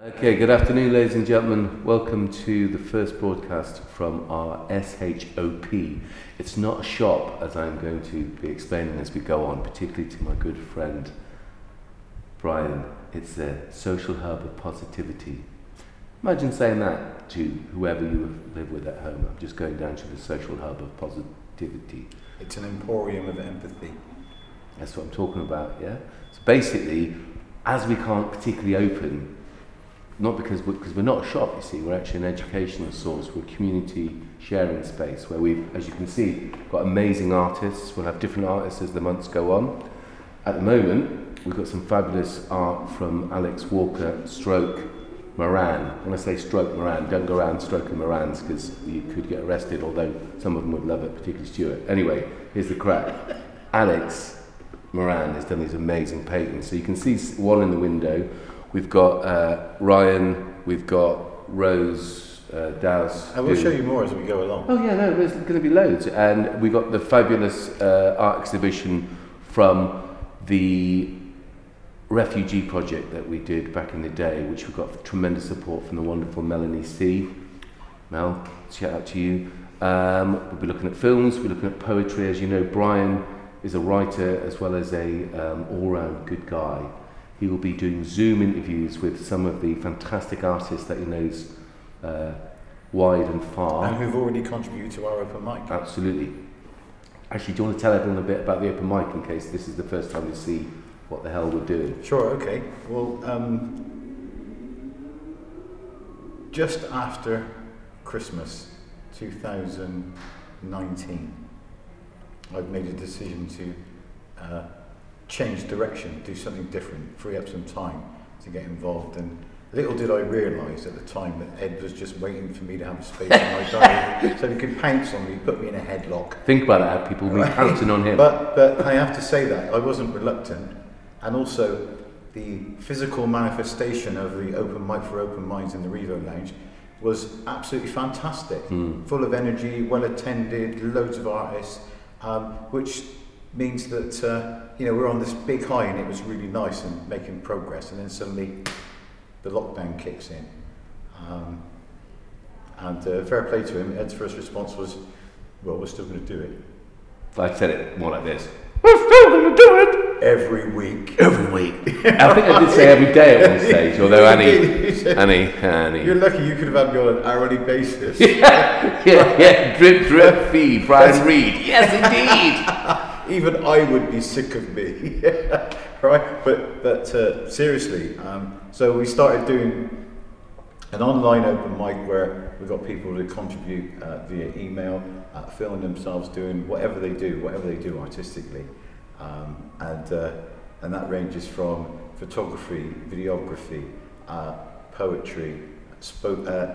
Okay, good afternoon, ladies and gentlemen. Welcome to the first broadcast from our SHOP. It's not a shop, as I'm going to be explaining as we go on, particularly to my good friend Brian. It's a social hub of positivity. Imagine saying that to whoever you live with at home. I'm just going down to the social hub of positivity. It's an emporium of empathy. That's what I'm talking about, yeah? So basically, as we can't particularly open not because we're, because we're not a shop, you see, we're actually an educational source, we're a community sharing space where we've, as you can see, got amazing artists. We'll have different artists as the months go on. At the moment, we've got some fabulous art from Alex Walker, stroke Moran. When I say stroke Moran, don't go around stroking Morans because you could get arrested, although some of them would love it, particularly Stuart. Anyway, here's the crack. Alex Moran has done these amazing paintings. So you can see one in the window We've got uh, Ryan, we've got Rose uh, Dowse. I will show you more as we go along. Oh, yeah, no, there's going to be loads. And we've got the fabulous uh, art exhibition from the refugee project that we did back in the day, which we got tremendous support from the wonderful Melanie C. Mel, shout out to you. Um, we'll be looking at films, we'll be looking at poetry. As you know, Brian is a writer as well as a um, all-round good guy. He will be doing Zoom interviews with some of the fantastic artists that he knows uh, wide and far. And who've already contributed to our open mic. Absolutely. Actually, do you want to tell everyone a bit about the open mic in case this is the first time you see what the hell we're doing? Sure, okay. Well, um, just after Christmas 2019, I've made a decision to uh, change direction, do something different, free up some time to get involved. And little did I realise at the time that Ed was just waiting for me to have a space in my diary so he could pounce on me, put me in a headlock. Think about that, people will be pouncing on him. But, but I have to say that I wasn't reluctant. And also, the physical manifestation of the open mic for open minds in the Revo Lounge was absolutely fantastic. Mm. Full of energy, well attended, loads of artists, um, which means that uh, you know we're on this big high and it was really nice and making progress and then suddenly the lockdown kicks in. Um, and uh, fair play to him. Ed's first response was well we're still going to do it. I said it more like this. We're still going to do it! Every week. Every week. I think I did say every day at one stage although Annie Annie Annie. You're lucky you could have had me on an hourly basis. Yeah yeah, yeah. drip drip feed Brian Reid. Yes indeed even I would be sick of me, right? But but uh, seriously, um, so we started doing an online open mic where we got people to contribute uh, via email, uh, filming themselves doing whatever they do, whatever they do artistically, um, and uh, and that ranges from photography, videography, uh, poetry, spoke. Uh,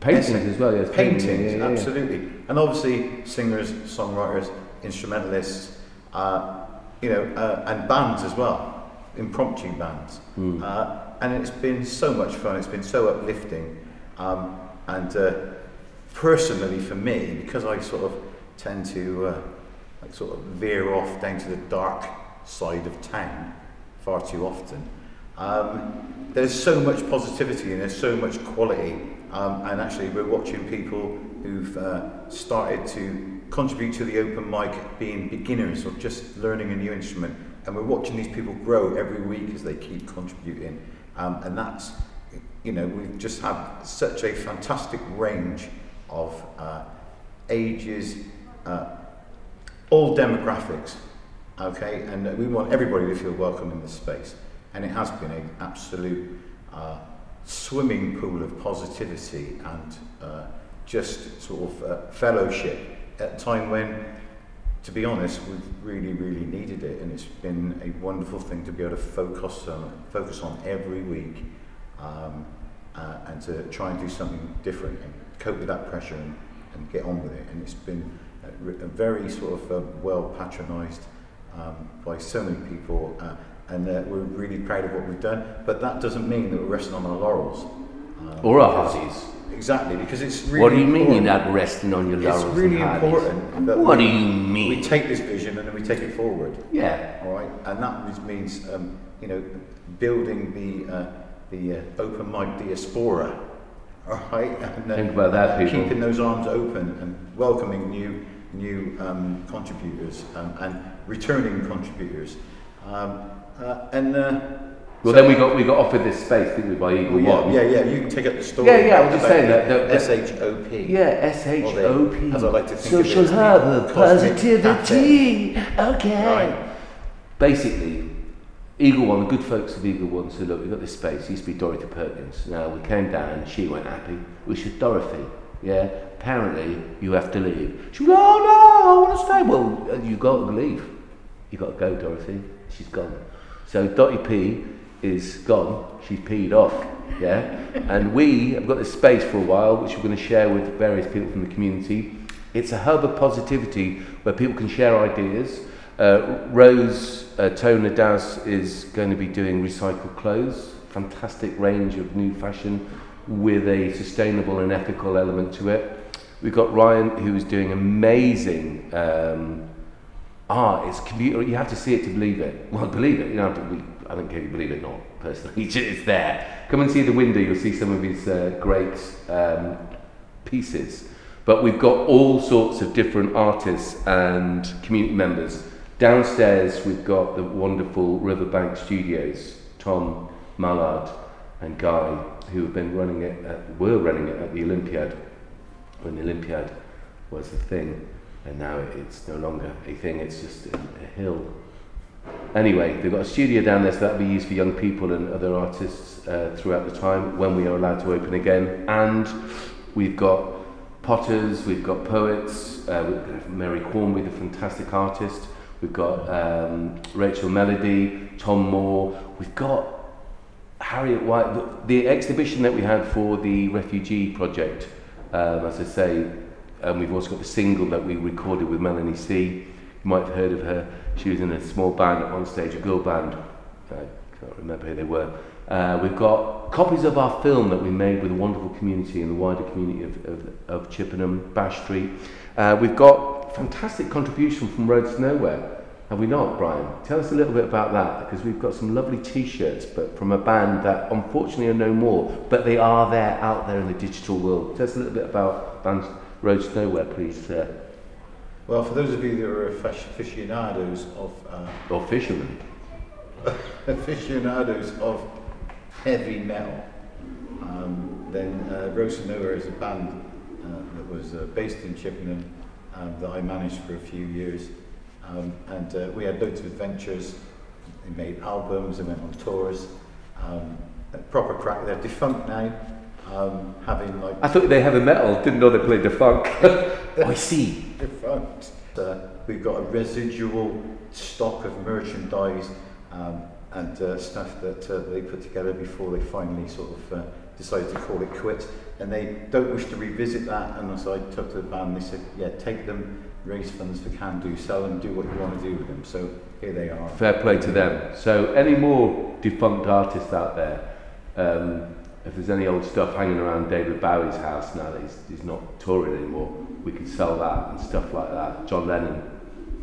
paintings as well, yes. Paintings, yeah, yeah, absolutely. And obviously, singers, songwriters, instrumentalists, uh, you know, uh, and bands as well, impromptu bands. Mm. Uh, and it's been so much fun. It's been so uplifting. Um, and uh, personally, for me, because I sort of tend to uh, like sort of veer off down to the dark side of town far too often. Um, there's so much positivity and there's so much quality, um, and actually, we're watching people who've uh, started to contribute to the open mic being beginners or just learning a new instrument. And we're watching these people grow every week as they keep contributing. Um, and that's, you know, we've just had such a fantastic range of uh, ages, uh, all demographics, okay? And we want everybody to feel welcome in this space. And it has been an absolute uh, swimming pool of positivity and uh, just sort of uh, fellowship at a time when, to be honest, we've really, really needed it, and it's been a wonderful thing to be able to focus on, focus on every week, um, uh, and to try and do something different and cope with that pressure and, and get on with it. And it's been a, a very sort of uh, well patronised um, by so many people. Uh, and uh, we're really proud of what we've done, but that doesn't mean that we're resting on our laurels. Um, or our hearties. Exactly, because it's really. What do you mean you're not resting on your laurels? It's really important. What we, do you mean? We take this vision and then we take it forward. Yeah. All right, and that means um, you know building the uh, the uh, open mic diaspora. All right, and, uh, Think about that, people. Keeping those arms open and welcoming new new um, contributors um, and returning contributors. Um, uh, and Well, then we got we got offered this space, didn't we, by Eagle yeah, One? yeah, yeah. You can take up the story. Yeah, yeah, I'm just saying that- S H O P. Yeah, S H O P. as I like to think of it, Social positivity. Okay. Right. Basically, Eagle One, the good folks of Eagle One said, look, we've got this space. It used to be Dorothy Perkins. Now we came down, and she went happy. We should Dorothy. Yeah. Apparently, you have to leave. She went, oh no, I want to stay. Well, you got to leave. You got to go, Dorothy. She's gone. So Dottie P is gone. She's peed off. Yeah. and we have got this space for a while, which we're going to share with various people from the community. It's a hub of positivity where people can share ideas. Uh, Rose uh, Toner Daz is going to be doing recycled clothes, fantastic range of new fashion with a sustainable and ethical element to it. We've got Ryan who is doing amazing um, art. It's. You have to see it to believe it. Well, believe it. You don't have to. I don't care if you believe it or not. Personally, it's there. Come and see the window. You'll see some of his uh, great um, pieces. But we've got all sorts of different artists and community members. Downstairs, we've got the wonderful Riverbank Studios, Tom Mallard and Guy, who have been running it, at, were running it at the Olympiad, when the Olympiad was the thing, and now it's no longer a thing, it's just a, a hill. Anyway, they've got a studio down there, so that'll be used for young people and other artists uh, throughout the time when we are allowed to open again. And we've got potters, we've got poets, uh, we've got Mary Quarmby, the fantastic artist, we've got um, Rachel Melody, Tom Moore, we've got Harriet White. The, the exhibition that we had for the refugee project, um, as I say, and we've also got the single that we recorded with Melanie C. You might have heard of her. She was in a small band at one stage, a girl band. I can't remember who they were. Uh, we've got copies of our film that we made with a wonderful community and the wider community of, of, of Chippenham, Bash Street. Uh, we've got fantastic contribution from Roads to Nowhere. Have we not, Brian? Tell us a little bit about that because we've got some lovely T-shirts, but from a band that unfortunately are no more, but they are there out there in the digital world. Tell us a little bit about bands Roads to Nowhere, please, sir. Well, for those of you that are aficionados of uh, Or fishermen. aficionados of heavy metal, um, then uh, and Nowhere is a band uh, that was uh, based in Chippenham um, that I managed for a few years. Um, and uh, we had loads of adventures. They made albums, they went on tours. Um, proper crack. They're defunct now, um, having like I thought they have a metal, didn't know they played the funk. oh, I see. defunct. Uh, we've got a residual stock of merchandise um, and uh, stuff that uh, they put together before they finally sort of uh, decided to call it quits. And they don't wish to revisit that. And so I took to the band. They said, "Yeah, take them, raise funds for Can Do, sell them, do what you want to do with them." So here they are. Fair play to them. So, any more defunct artists out there? Um, if there's any old stuff hanging around David Bowie's house now that he's, he's not touring anymore, we could sell that and stuff like that. John Lennon,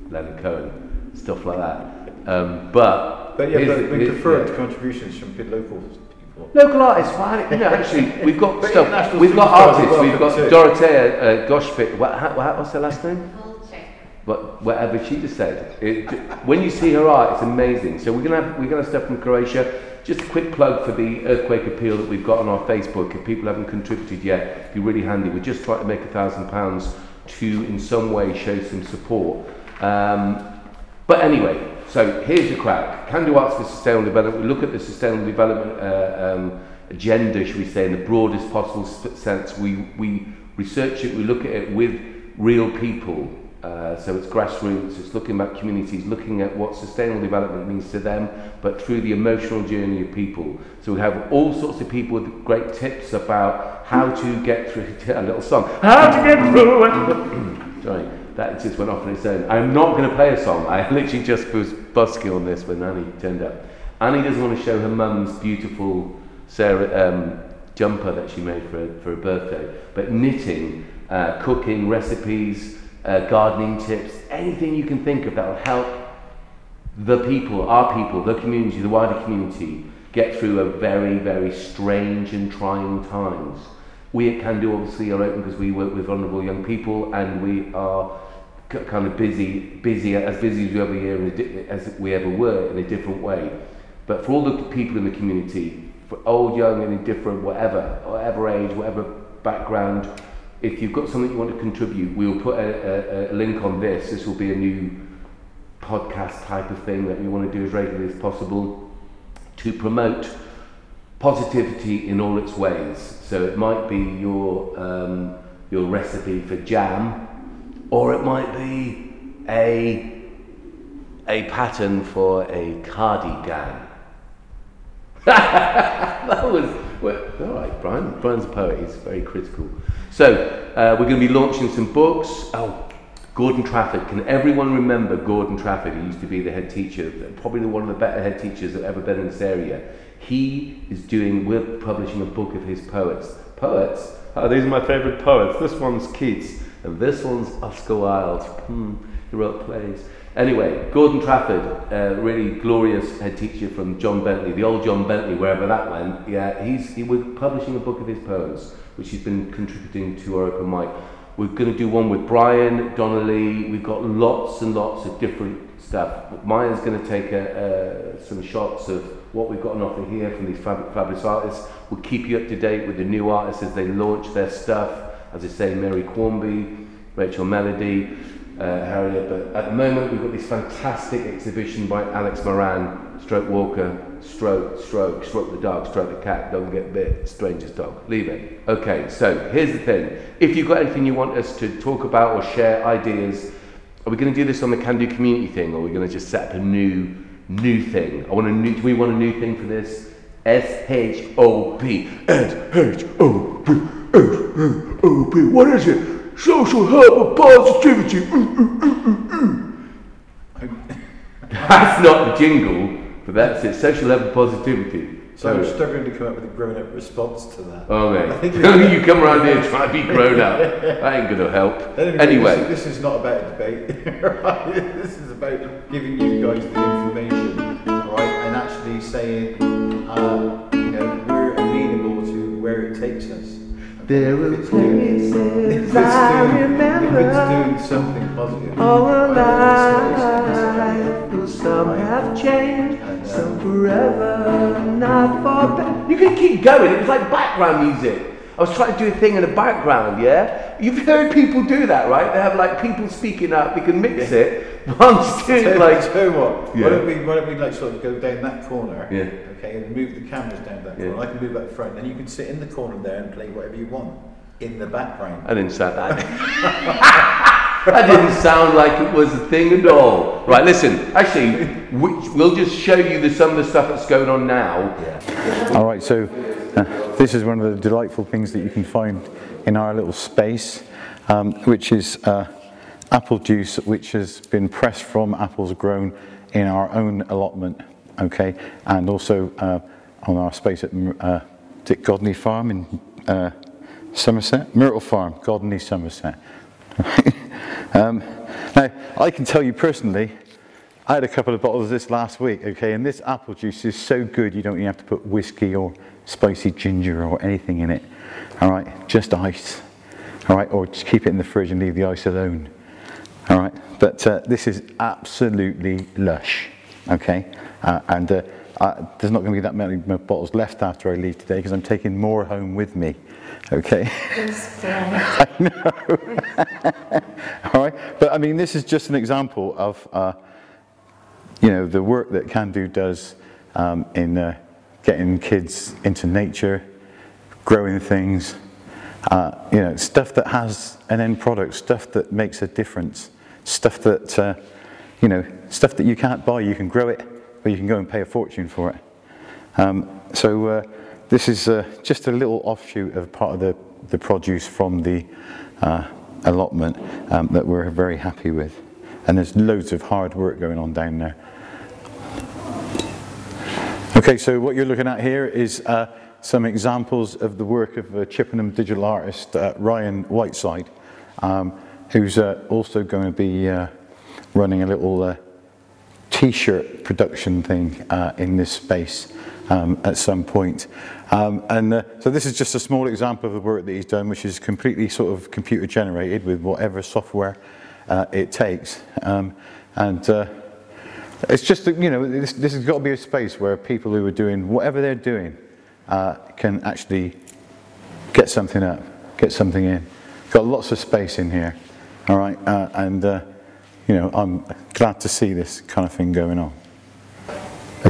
Leonard Cohen, stuff like that. Um, but But yeah, here's but we here- prefer yeah. contributions from big local people. Local artists, well, you know, actually, we've got stuff. We've got artists. well, We've got too. Dorothea uh, Goshpit. What, how, what, what's her last name? Volcheck. What, whatever she just said. It, when you see her art, it's amazing. So we're gonna have we're gonna have stuff from Croatia. Just a quick plug for the earthquake appeal that we've got on our Facebook. If people haven't contributed yet, it'd be really handy. We're just trying to make a thousand pounds to, in some way, show some support. Um, but anyway, so here's the crack. Can do arts for sustainable development. We look at the sustainable development uh, um, agenda, should we say, in the broadest possible sense. We, we research it, we look at it with real people. Uh, so it's grassroots, it's looking at communities, looking at what sustainable development means to them, but through the emotional journey of people. So we have all sorts of people with great tips about how to get through a little song. How to get through it. Sorry, that just went off on its own. I'm not going to play a song. I literally just was busking on this when Annie turned up. Annie doesn't want to show her mum's beautiful Sarah um, jumper that she made for for her birthday, but knitting, uh, cooking, recipes, uh, gardening tips, anything you can think of that will help the people, our people, the community, the wider community get through a very, very strange and trying times. We at Can Do obviously are open because we work with vulnerable young people and we are c- kind of busy, busy as busy as we ever year, as we ever were in a different way. But for all the people in the community, for old, young, and indifferent, whatever, whatever age, whatever background, if you've got something you want to contribute, we'll put a, a, a link on this. This will be a new podcast type of thing that we want to do as regularly as possible to promote positivity in all its ways. So it might be your um, your recipe for jam, or it might be a a pattern for a cardigan. that was well, all right. Brian, Brian's a poet. He's very critical. So uh, we're going to be launching some books. Oh, Gordon Trafford. Can everyone remember Gordon Trafford? He used to be the head teacher, probably one of the better head teachers that ever been in this area. He is doing. We're publishing a book of his poets. Poets. Oh, these are my favourite poets. This one's Keats, and this one's Oscar Wilde. Hmm, he wrote plays. Anyway, Gordon Trafford, uh, really glorious head teacher from John Bentley, the old John Bentley, wherever that went. Yeah, he's he was publishing a book of his poems, which he's been contributing to our open mic. We're going to do one with Brian Donnelly. We've got lots and lots of different stuff. Maya's going to take a, some shots of what we've got on offer here from these fab- fabulous artists. We'll keep you up to date with the new artists as they launch their stuff. As I say, Mary Quarmby, Rachel Melody uh, Harriet. But at the moment, we've got this fantastic exhibition by Alex Moran, Stroke Walker, Stroke, Stroke, Stroke the dog, Stroke the cat, don't get bit, strangest dog. Leave it. Okay, so here's the thing. If you've got anything you want us to talk about or share ideas, are we going to do this on the Can Do community thing, or are we going to just set up a new, new thing? I want a new. Do we want a new thing for this? S H O P. S H O P. S H O P. What is it? Social help and positivity. that's not the jingle, but that's it. Social help and positivity. So I'm struggling to come up with a grown-up response to that. Oh mate, you come around here trying to be grown up. That ain't gonna help. Anyway, this, this, is not about a debate. right? This is about giving you guys the information, right, and actually saying, uh, you know, we're amenable to where it takes us. There were places I remember. If it's doing something positive. All alive. Some have changed, some forever, not for better. You can keep going. It was like background music. I was trying to do a thing in the background, yeah? You've heard people do that, right? They have like people speaking up, we can mix it. One's doing so, like. So what? Yeah. Why, don't we, why don't we like sort of go down that corner? Yeah. Okay, and move the cameras down that corner. Yeah. I can move up front. Then you can sit in the corner there and play whatever you want in the background. I didn't sound that. that didn't sound like it was a thing at all. Right, listen. Actually, we, we'll just show you the, some of the stuff that's going on now. All right, so uh, this is one of the delightful things that you can find in our little space, um, which is uh, apple juice, which has been pressed from apples grown in our own allotment, okay, and also uh, on our space at uh, Dick Godney Farm in uh, Somerset, Myrtle Farm, Godney, Somerset. um, now, I can tell you personally, I had a couple of bottles of this last week, okay, and this apple juice is so good you don't even have to put whiskey or spicy ginger or anything in it, all right, just ice, all right, or just keep it in the fridge and leave the ice alone, all right, but uh, this is absolutely lush, okay, uh, and uh, there's not going to be that many bottles left after I leave today because I'm taking more home with me, okay. I know. all right, but I mean, this is just an example of. Uh, you know, the work that Can Do does um, in uh, getting kids into nature, growing things, uh, you know, stuff that has an end product, stuff that makes a difference, stuff that, uh, you know, stuff that you can't buy, you can grow it, but you can go and pay a fortune for it. Um, so uh, this is uh, just a little offshoot of part of the, the produce from the uh, allotment um, that we're very happy with. And there's loads of hard work going on down there. Okay, so what you're looking at here is uh, some examples of the work of a Chippenham digital artist, uh, Ryan Whiteside, um, who's uh, also going to be uh, running a little uh, t-shirt production thing uh, in this space. Um, at some point. Um, and uh, so this is just a small example of the work that he's done, which is completely sort of computer generated with whatever software uh, it takes. Um, and uh, it's just, you know, this, this has got to be a space where people who are doing whatever they're doing uh, can actually get something up, get something in. Got lots of space in here, all right? Uh, and, uh, you know, I'm glad to see this kind of thing going on.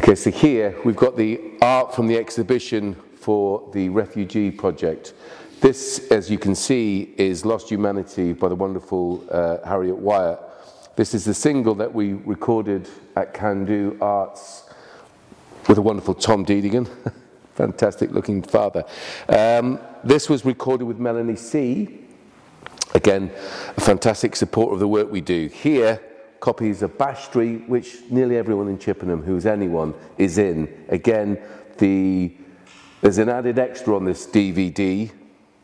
Okay, so here we've got the art from the exhibition for the refugee project. This, as you can see, is Lost Humanity by the wonderful uh, Harriet Wyatt. This is the single that we recorded at Can Do Arts with a wonderful Tom Deedigan. Fantastic looking father. Um, this was recorded with Melanie C. Again, a fantastic supporter of the work we do. Here, copies of Bash Street, which nearly everyone in Chippenham who's anyone is in. Again, the, there's an added extra on this DVD.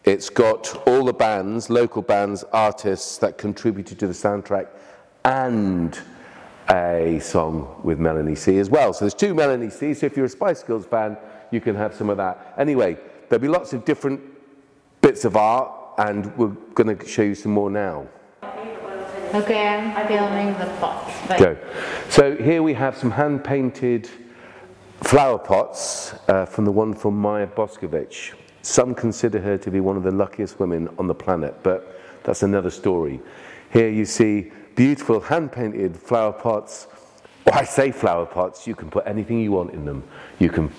It's got all the bands, local bands, artists that contributed to the soundtrack and a song with Melanie C as well. So there's two Melanie C. So if you're a Spice Girls fan, you can have some of that. Anyway, there'll be lots of different bits of art, and we're going to show you some more now. Okay, I'm filming the pots. Go. So here we have some hand painted flower pots uh, from the one from Maya Boskovich. Some consider her to be one of the luckiest women on the planet, but that's another story. Here you see beautiful hand painted flower pots. I say flower pots, you can put anything you want in them. You can,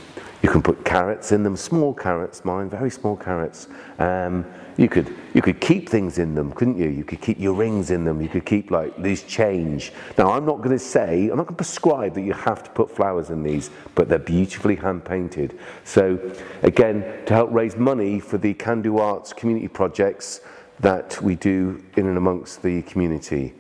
you can put carrots in them, small carrots, mine, very small carrots. Um, you could, you could keep things in them, couldn't you? You could keep your rings in them. You could keep like loose change. Now, I'm not going to say, I'm not going to prescribe that you have to put flowers in these, but they're beautifully hand painted. So, again, to help raise money for the Can Do Arts community projects that we do in and amongst the community.